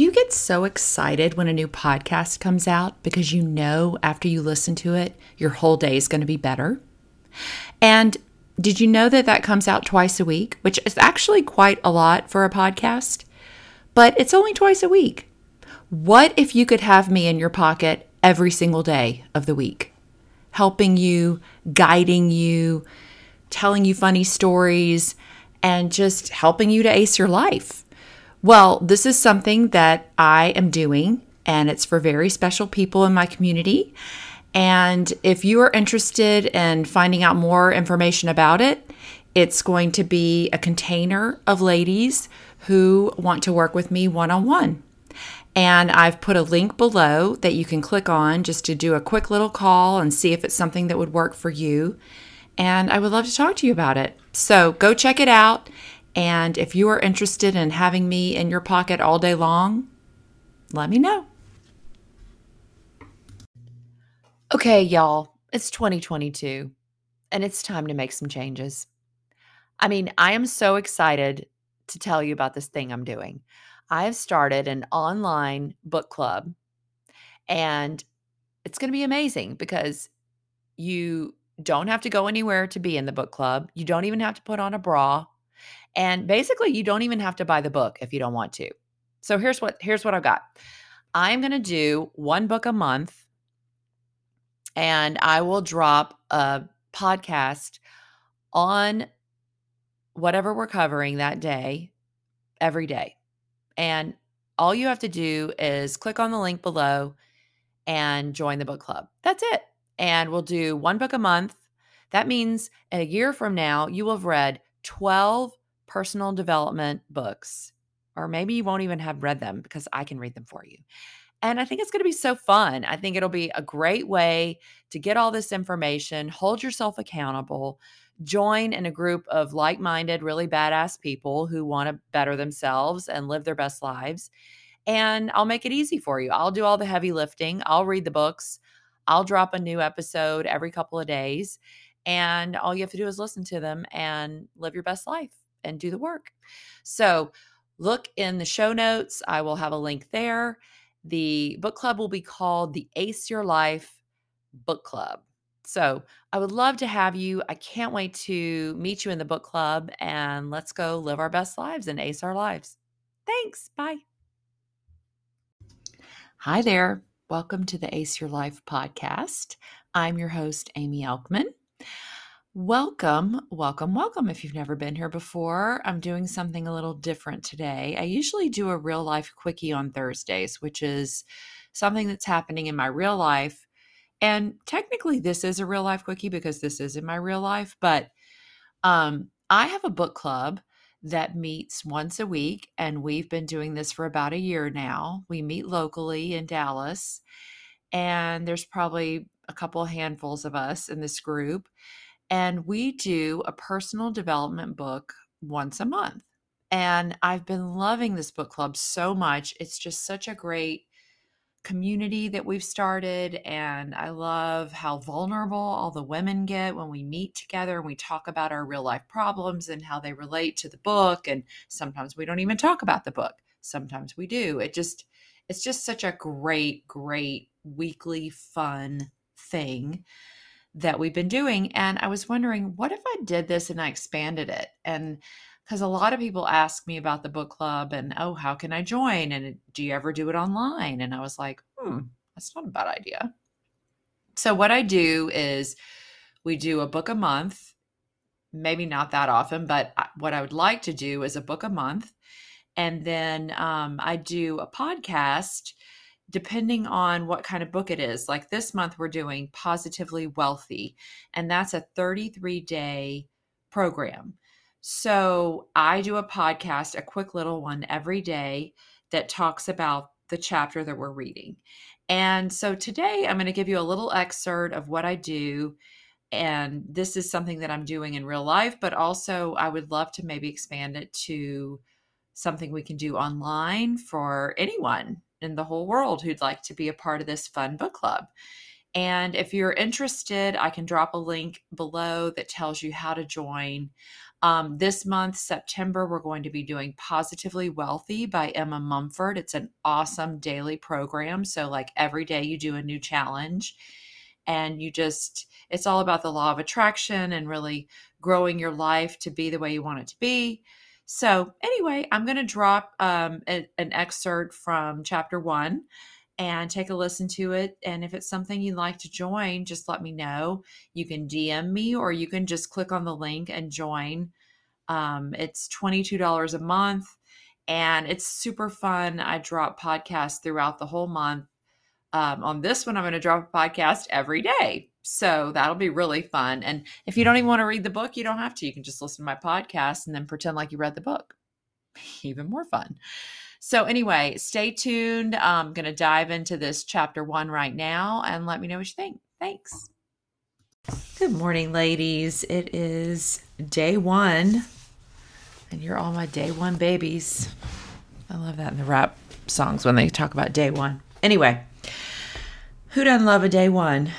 Do you get so excited when a new podcast comes out because you know after you listen to it, your whole day is going to be better? And did you know that that comes out twice a week, which is actually quite a lot for a podcast? But it's only twice a week. What if you could have me in your pocket every single day of the week, helping you, guiding you, telling you funny stories, and just helping you to ace your life? Well, this is something that I am doing, and it's for very special people in my community. And if you are interested in finding out more information about it, it's going to be a container of ladies who want to work with me one on one. And I've put a link below that you can click on just to do a quick little call and see if it's something that would work for you. And I would love to talk to you about it. So go check it out. And if you are interested in having me in your pocket all day long, let me know. Okay, y'all, it's 2022 and it's time to make some changes. I mean, I am so excited to tell you about this thing I'm doing. I have started an online book club and it's going to be amazing because you don't have to go anywhere to be in the book club. You don't even have to put on a bra. And basically, you don't even have to buy the book if you don't want to. So here's what here's what I've got. I'm going to do one book a month and I will drop a podcast on whatever we're covering that day every day. And all you have to do is click on the link below and join the book club. That's it. And we'll do one book a month. That means a year from now, you will have read 12 personal development books, or maybe you won't even have read them because I can read them for you. And I think it's going to be so fun. I think it'll be a great way to get all this information, hold yourself accountable, join in a group of like minded, really badass people who want to better themselves and live their best lives. And I'll make it easy for you. I'll do all the heavy lifting, I'll read the books, I'll drop a new episode every couple of days. And all you have to do is listen to them and live your best life and do the work. So look in the show notes. I will have a link there. The book club will be called the Ace Your Life Book Club. So I would love to have you. I can't wait to meet you in the book club and let's go live our best lives and ace our lives. Thanks. Bye. Hi there. Welcome to the Ace Your Life podcast. I'm your host, Amy Elkman. Welcome, welcome, welcome. If you've never been here before, I'm doing something a little different today. I usually do a real life quickie on Thursdays, which is something that's happening in my real life. And technically, this is a real life quickie because this is in my real life. But um, I have a book club that meets once a week, and we've been doing this for about a year now. We meet locally in Dallas, and there's probably a couple handfuls of us in this group and we do a personal development book once a month. And I've been loving this book club so much. It's just such a great community that we've started. And I love how vulnerable all the women get when we meet together and we talk about our real life problems and how they relate to the book. And sometimes we don't even talk about the book, sometimes we do. It just, it's just such a great, great weekly fun thing that we've been doing. And I was wondering, what if I did this and I expanded it? And because a lot of people ask me about the book club and, oh, how can I join? And do you ever do it online? And I was like, hmm, that's not a bad idea. So, what I do is we do a book a month, maybe not that often, but what I would like to do is a book a month. And then um, I do a podcast depending on what kind of book it is. Like this month, we're doing Positively Wealthy, and that's a 33 day program. So I do a podcast, a quick little one every day that talks about the chapter that we're reading. And so today I'm going to give you a little excerpt of what I do. And this is something that I'm doing in real life, but also I would love to maybe expand it to something we can do online for anyone in the whole world who'd like to be a part of this fun book club. And if you're interested, I can drop a link below that tells you how to join. Um, this month, September, we're going to be doing Positively Wealthy by Emma Mumford. It's an awesome daily program. So, like every day, you do a new challenge and you just, it's all about the law of attraction and really growing your life to be the way you want it to be. So, anyway, I'm going to drop um, a, an excerpt from chapter one and take a listen to it. And if it's something you'd like to join, just let me know. You can DM me or you can just click on the link and join. Um, it's $22 a month and it's super fun. I drop podcasts throughout the whole month. Um, on this one, I'm going to drop a podcast every day. So that'll be really fun. And if you don't even want to read the book, you don't have to. You can just listen to my podcast and then pretend like you read the book. Even more fun. So, anyway, stay tuned. I'm going to dive into this chapter one right now and let me know what you think. Thanks. Good morning, ladies. It is day one, and you're all my day one babies. I love that in the rap songs when they talk about day one. Anyway, who doesn't love a day one?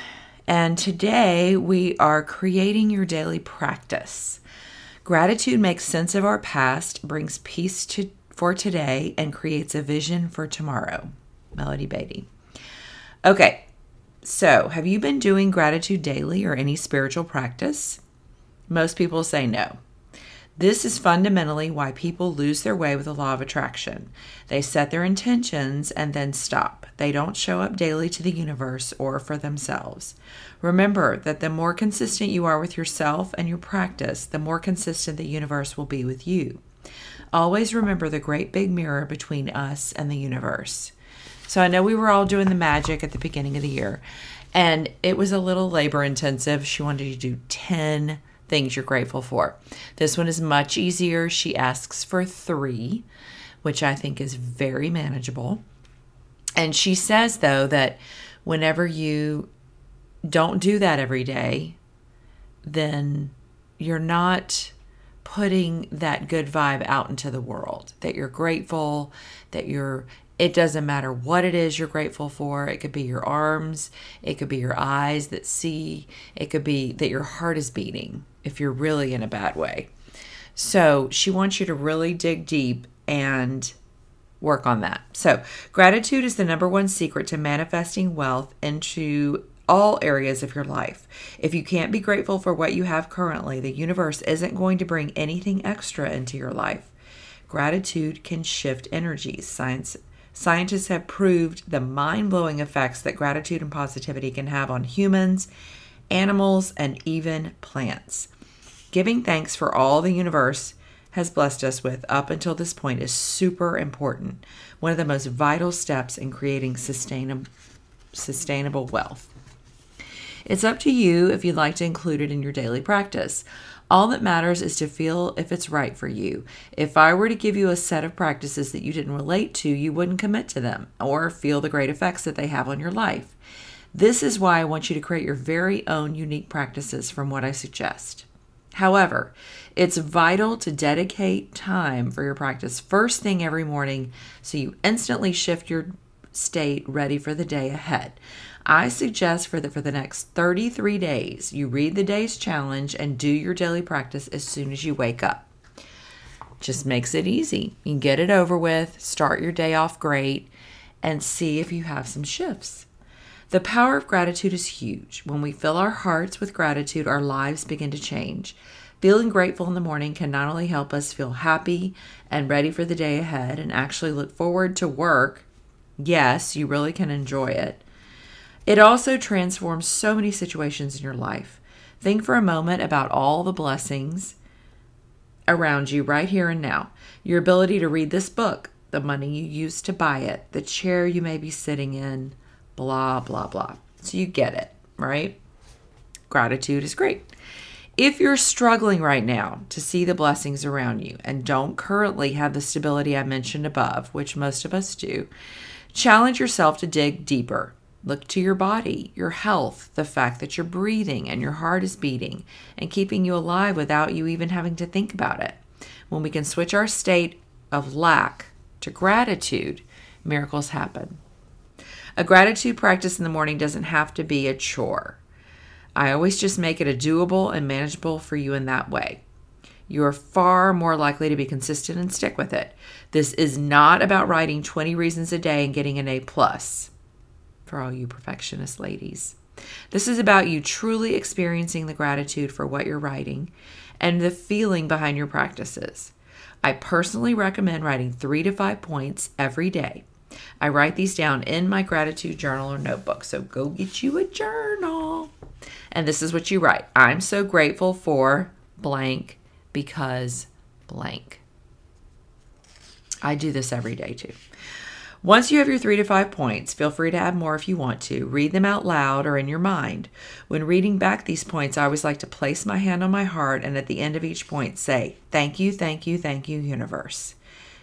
And today we are creating your daily practice. Gratitude makes sense of our past, brings peace to for today and creates a vision for tomorrow. Melody Beattie. Okay, so have you been doing gratitude daily or any spiritual practice? Most people say no. This is fundamentally why people lose their way with the law of attraction. They set their intentions and then stop. They don't show up daily to the universe or for themselves. Remember that the more consistent you are with yourself and your practice, the more consistent the universe will be with you. Always remember the great big mirror between us and the universe. So I know we were all doing the magic at the beginning of the year, and it was a little labor intensive. She wanted to do 10 things you're grateful for. This one is much easier. She asks for three, which I think is very manageable. And she says, though, that whenever you don't do that every day, then you're not putting that good vibe out into the world that you're grateful, that you're, it doesn't matter what it is you're grateful for. It could be your arms, it could be your eyes that see, it could be that your heart is beating if you're really in a bad way. So she wants you to really dig deep and work on that. So, gratitude is the number one secret to manifesting wealth into all areas of your life. If you can't be grateful for what you have currently, the universe isn't going to bring anything extra into your life. Gratitude can shift energies. Science scientists have proved the mind-blowing effects that gratitude and positivity can have on humans, animals, and even plants. Giving thanks for all the universe has blessed us with up until this point is super important. One of the most vital steps in creating sustainable sustainable wealth. It's up to you if you'd like to include it in your daily practice. All that matters is to feel if it's right for you. If I were to give you a set of practices that you didn't relate to, you wouldn't commit to them or feel the great effects that they have on your life. This is why I want you to create your very own unique practices from what I suggest. However, it's vital to dedicate time for your practice first thing every morning so you instantly shift your state ready for the day ahead. I suggest for the for the next 33 days, you read the day's challenge and do your daily practice as soon as you wake up. Just makes it easy. You can get it over with, start your day off great, and see if you have some shifts. The power of gratitude is huge. When we fill our hearts with gratitude, our lives begin to change. Feeling grateful in the morning can not only help us feel happy and ready for the day ahead and actually look forward to work, yes, you really can enjoy it, it also transforms so many situations in your life. Think for a moment about all the blessings around you right here and now. Your ability to read this book, the money you used to buy it, the chair you may be sitting in, blah, blah, blah. So you get it, right? Gratitude is great. If you're struggling right now to see the blessings around you and don't currently have the stability I mentioned above, which most of us do, challenge yourself to dig deeper. Look to your body, your health, the fact that you're breathing and your heart is beating and keeping you alive without you even having to think about it. When we can switch our state of lack to gratitude, miracles happen. A gratitude practice in the morning doesn't have to be a chore. I always just make it a doable and manageable for you in that way. You are far more likely to be consistent and stick with it. This is not about writing 20 reasons a day and getting an A plus for all you perfectionist ladies. This is about you truly experiencing the gratitude for what you're writing and the feeling behind your practices. I personally recommend writing three to five points every day. I write these down in my gratitude journal or notebook, so go get you a journal. And this is what you write I'm so grateful for blank because blank. I do this every day too. Once you have your three to five points, feel free to add more if you want to. Read them out loud or in your mind. When reading back these points, I always like to place my hand on my heart and at the end of each point say, Thank you, thank you, thank you, universe.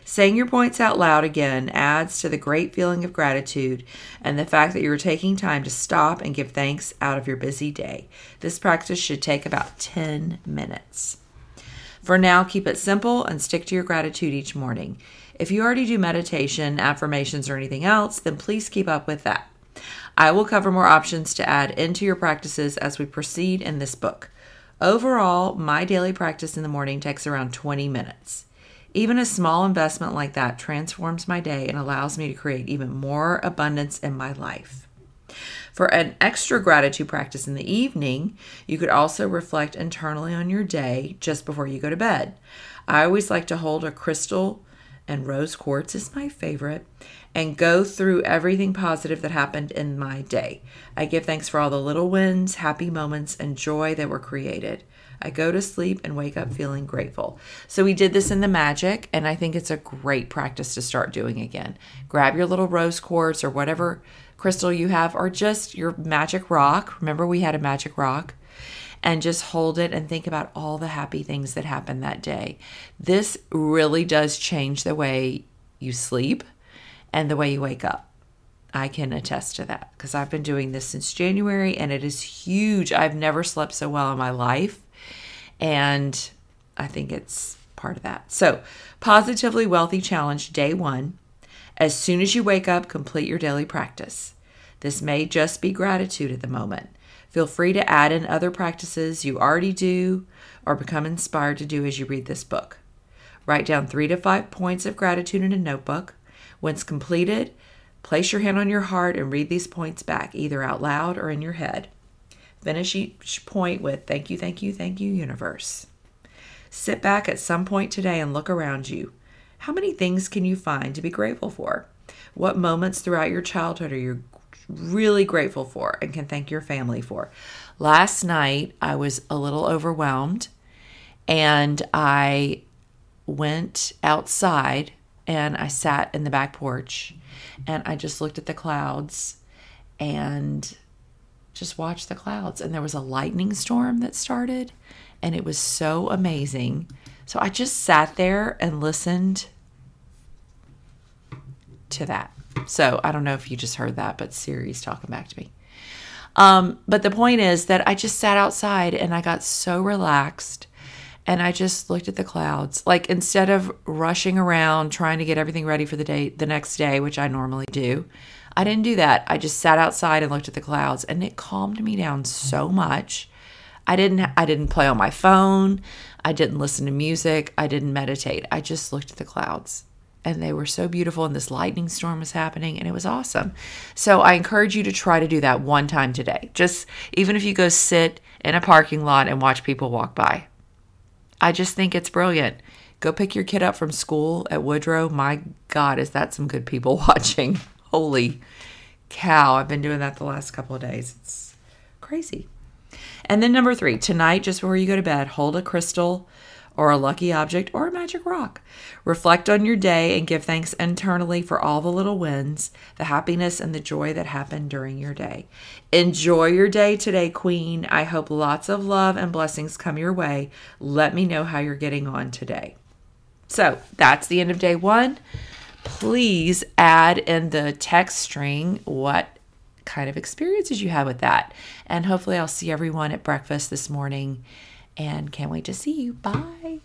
Saying your points out loud again adds to the great feeling of gratitude and the fact that you're taking time to stop and give thanks out of your busy day. This practice should take about 10 minutes. For now, keep it simple and stick to your gratitude each morning. If you already do meditation, affirmations, or anything else, then please keep up with that. I will cover more options to add into your practices as we proceed in this book. Overall, my daily practice in the morning takes around 20 minutes. Even a small investment like that transforms my day and allows me to create even more abundance in my life. For an extra gratitude practice in the evening, you could also reflect internally on your day just before you go to bed. I always like to hold a crystal, and rose quartz is my favorite, and go through everything positive that happened in my day. I give thanks for all the little wins, happy moments, and joy that were created. I go to sleep and wake up feeling grateful. So, we did this in the magic, and I think it's a great practice to start doing again. Grab your little rose quartz or whatever crystal you have, or just your magic rock. Remember, we had a magic rock. And just hold it and think about all the happy things that happened that day. This really does change the way you sleep and the way you wake up. I can attest to that because I've been doing this since January and it is huge. I've never slept so well in my life. And I think it's part of that. So, Positively Wealthy Challenge Day One as soon as you wake up, complete your daily practice. This may just be gratitude at the moment. Feel free to add in other practices you already do or become inspired to do as you read this book. Write down three to five points of gratitude in a notebook. Once completed, place your hand on your heart and read these points back, either out loud or in your head. Finish each point with thank you, thank you, thank you, universe. Sit back at some point today and look around you. How many things can you find to be grateful for? What moments throughout your childhood are you really grateful for and can thank your family for? Last night, I was a little overwhelmed and I went outside and I sat in the back porch and I just looked at the clouds and just watched the clouds. And there was a lightning storm that started and it was so amazing so I just sat there and listened to that. So I don't know if you just heard that, but Siri's talking back to me. Um, but the point is that I just sat outside and I got so relaxed and I just looked at the clouds. Like instead of rushing around trying to get everything ready for the day the next day, which I normally do, I didn't do that. I just sat outside and looked at the clouds and it calmed me down so much. I didn't I didn't play on my phone. I didn't listen to music. I didn't meditate. I just looked at the clouds and they were so beautiful and this lightning storm was happening and it was awesome. So I encourage you to try to do that one time today. Just even if you go sit in a parking lot and watch people walk by. I just think it's brilliant. Go pick your kid up from school at Woodrow. My God, is that some good people watching? Holy cow. I've been doing that the last couple of days. It's crazy. And then number three, tonight, just before you go to bed, hold a crystal or a lucky object or a magic rock. Reflect on your day and give thanks internally for all the little wins, the happiness, and the joy that happened during your day. Enjoy your day today, Queen. I hope lots of love and blessings come your way. Let me know how you're getting on today. So that's the end of day one. Please add in the text string what kind of experiences you had with that. And hopefully, I'll see everyone at breakfast this morning and can't wait to see you. Bye.